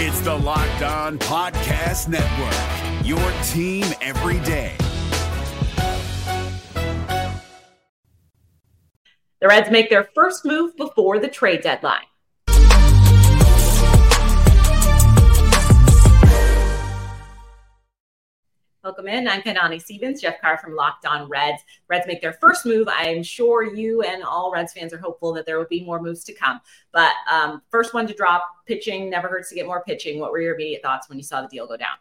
It's the Locked On Podcast Network, your team every day. The Reds make their first move before the trade deadline. Welcome in. I'm Kainani Stevens, Jeff Carr from Locked On Reds. Reds make their first move. I'm sure you and all Reds fans are hopeful that there will be more moves to come. But um, first one to drop pitching never hurts to get more pitching. What were your immediate thoughts when you saw the deal go down?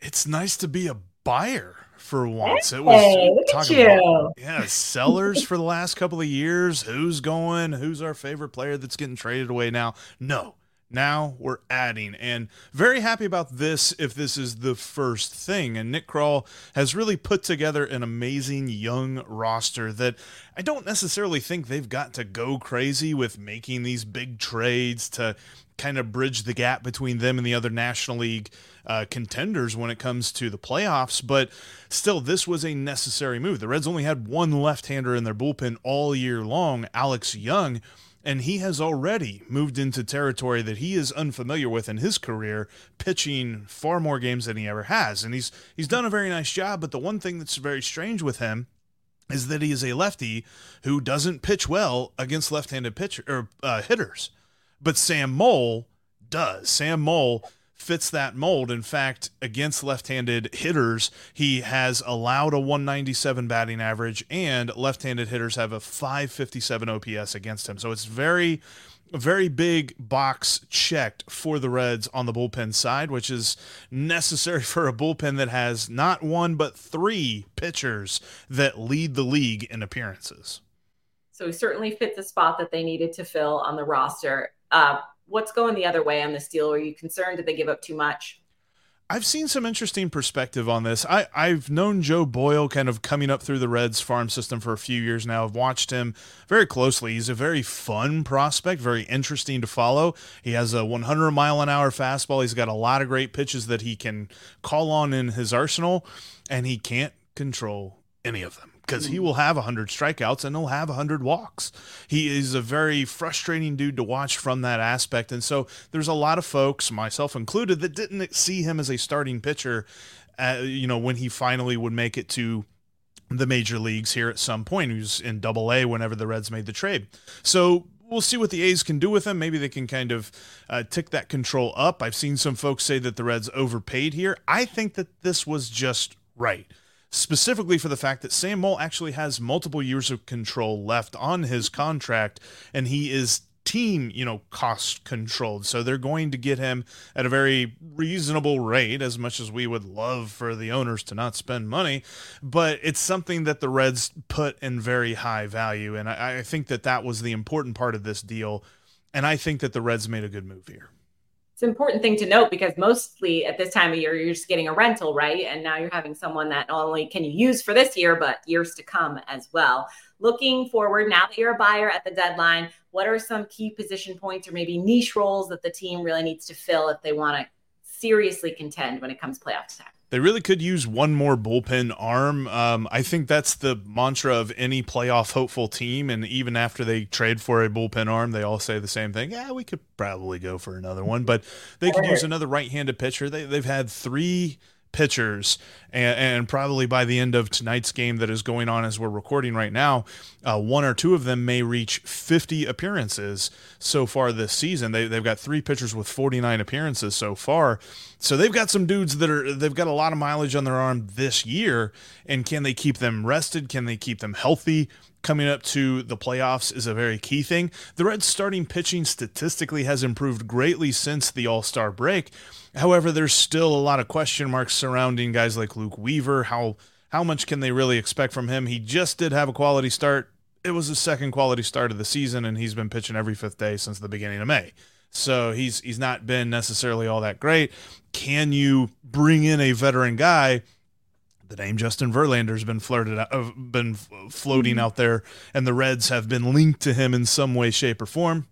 It's nice to be a buyer for once. Hey, it was talking you. about yeah, sellers for the last couple of years. Who's going? Who's our favorite player that's getting traded away now? No. Now we're adding and very happy about this if this is the first thing. And Nick Krall has really put together an amazing young roster that I don't necessarily think they've got to go crazy with making these big trades to kind of bridge the gap between them and the other National League uh, contenders when it comes to the playoffs. But still, this was a necessary move. The Reds only had one left hander in their bullpen all year long, Alex Young. And he has already moved into territory that he is unfamiliar with in his career, pitching far more games than he ever has. And he's he's done a very nice job. But the one thing that's very strange with him is that he is a lefty who doesn't pitch well against left-handed pitcher or uh, hitters. But Sam Moll does. Sam Moll fits that mold. In fact, against left-handed hitters, he has allowed a 197 batting average, and left-handed hitters have a 557 OPS against him. So it's very, very big box checked for the Reds on the bullpen side, which is necessary for a bullpen that has not one but three pitchers that lead the league in appearances. So he certainly fit the spot that they needed to fill on the roster. Uh, what's going the other way on this deal? Are you concerned? Did they give up too much? I've seen some interesting perspective on this. I, I've known Joe Boyle kind of coming up through the Reds farm system for a few years now. I've watched him very closely. He's a very fun prospect, very interesting to follow. He has a 100 mile an hour fastball. He's got a lot of great pitches that he can call on in his arsenal, and he can't control any of them because he will have 100 strikeouts and he'll have 100 walks. He is a very frustrating dude to watch from that aspect. And so there's a lot of folks, myself included, that didn't see him as a starting pitcher, uh, you know, when he finally would make it to the major leagues here at some point. He was in double A whenever the Reds made the trade. So we'll see what the A's can do with him. Maybe they can kind of uh, tick that control up. I've seen some folks say that the Reds overpaid here. I think that this was just right specifically for the fact that Sam Moll actually has multiple years of control left on his contract, and he is team, you know, cost controlled. So they're going to get him at a very reasonable rate, as much as we would love for the owners to not spend money. But it's something that the Reds put in very high value. And I, I think that that was the important part of this deal. And I think that the Reds made a good move here it's an important thing to note because mostly at this time of year you're just getting a rental right? And now you're having someone that not only can you use for this year but years to come as well. Looking forward now that you're a buyer at the deadline what are some key position points or maybe niche roles that the team really needs to fill if they want to seriously contend when it comes playoff time they really could use one more bullpen arm. Um, I think that's the mantra of any playoff hopeful team. And even after they trade for a bullpen arm, they all say the same thing. Yeah, we could probably go for another one, but they could use another right handed pitcher. They, they've had three pitchers, and, and, probably by the end of tonight's game that is going on as we're recording right now, uh, one or two of them may reach 50 appearances so far this season. They, they've got three pitchers with 49 appearances so far, so they've got some dudes that are they've got a lot of mileage on their arm this year. And can they keep them rested? Can they keep them healthy? Coming up to the playoffs is a very key thing. The Reds starting pitching statistically has improved greatly since the All Star break. However, there's still a lot of question marks surrounding guys like Luke Weaver. How how much can they really expect from him? He just did have a quality start. It was his second quality start of the season, and he's been pitching every fifth day since the beginning of May. So he's he's not been necessarily all that great. Can you bring in a veteran guy the name Justin Verlander's been flirted out, uh, been floating mm-hmm. out there, and the Reds have been linked to him in some way, shape, or form.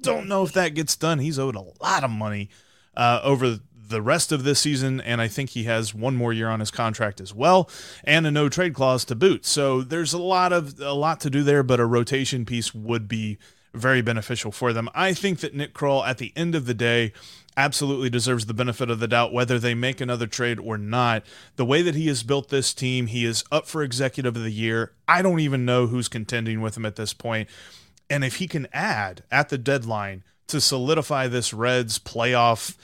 Don't know if that gets done. He's owed a lot of money uh, over the rest of this season, and I think he has one more year on his contract as well, and a no trade clause to boot. So there's a lot of a lot to do there, but a rotation piece would be very beneficial for them. I think that Nick Krall, at the end of the day, absolutely deserves the benefit of the doubt whether they make another trade or not. The way that he has built this team, he is up for executive of the year. I don't even know who's contending with him at this point. And if he can add at the deadline to solidify this Reds playoff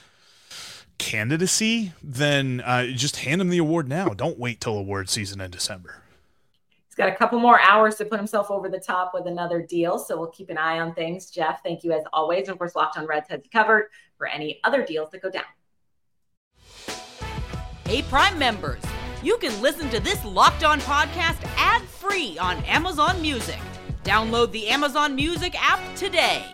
candidacy, then uh, just hand him the award now. Don't wait till award season in December. He's got a couple more hours to put himself over the top with another deal. So we'll keep an eye on things. Jeff, thank you as always. And of course, Locked on Reds has you covered for any other deals that go down. Hey, Prime members, you can listen to this Locked On podcast ad free on Amazon Music. Download the Amazon Music app today.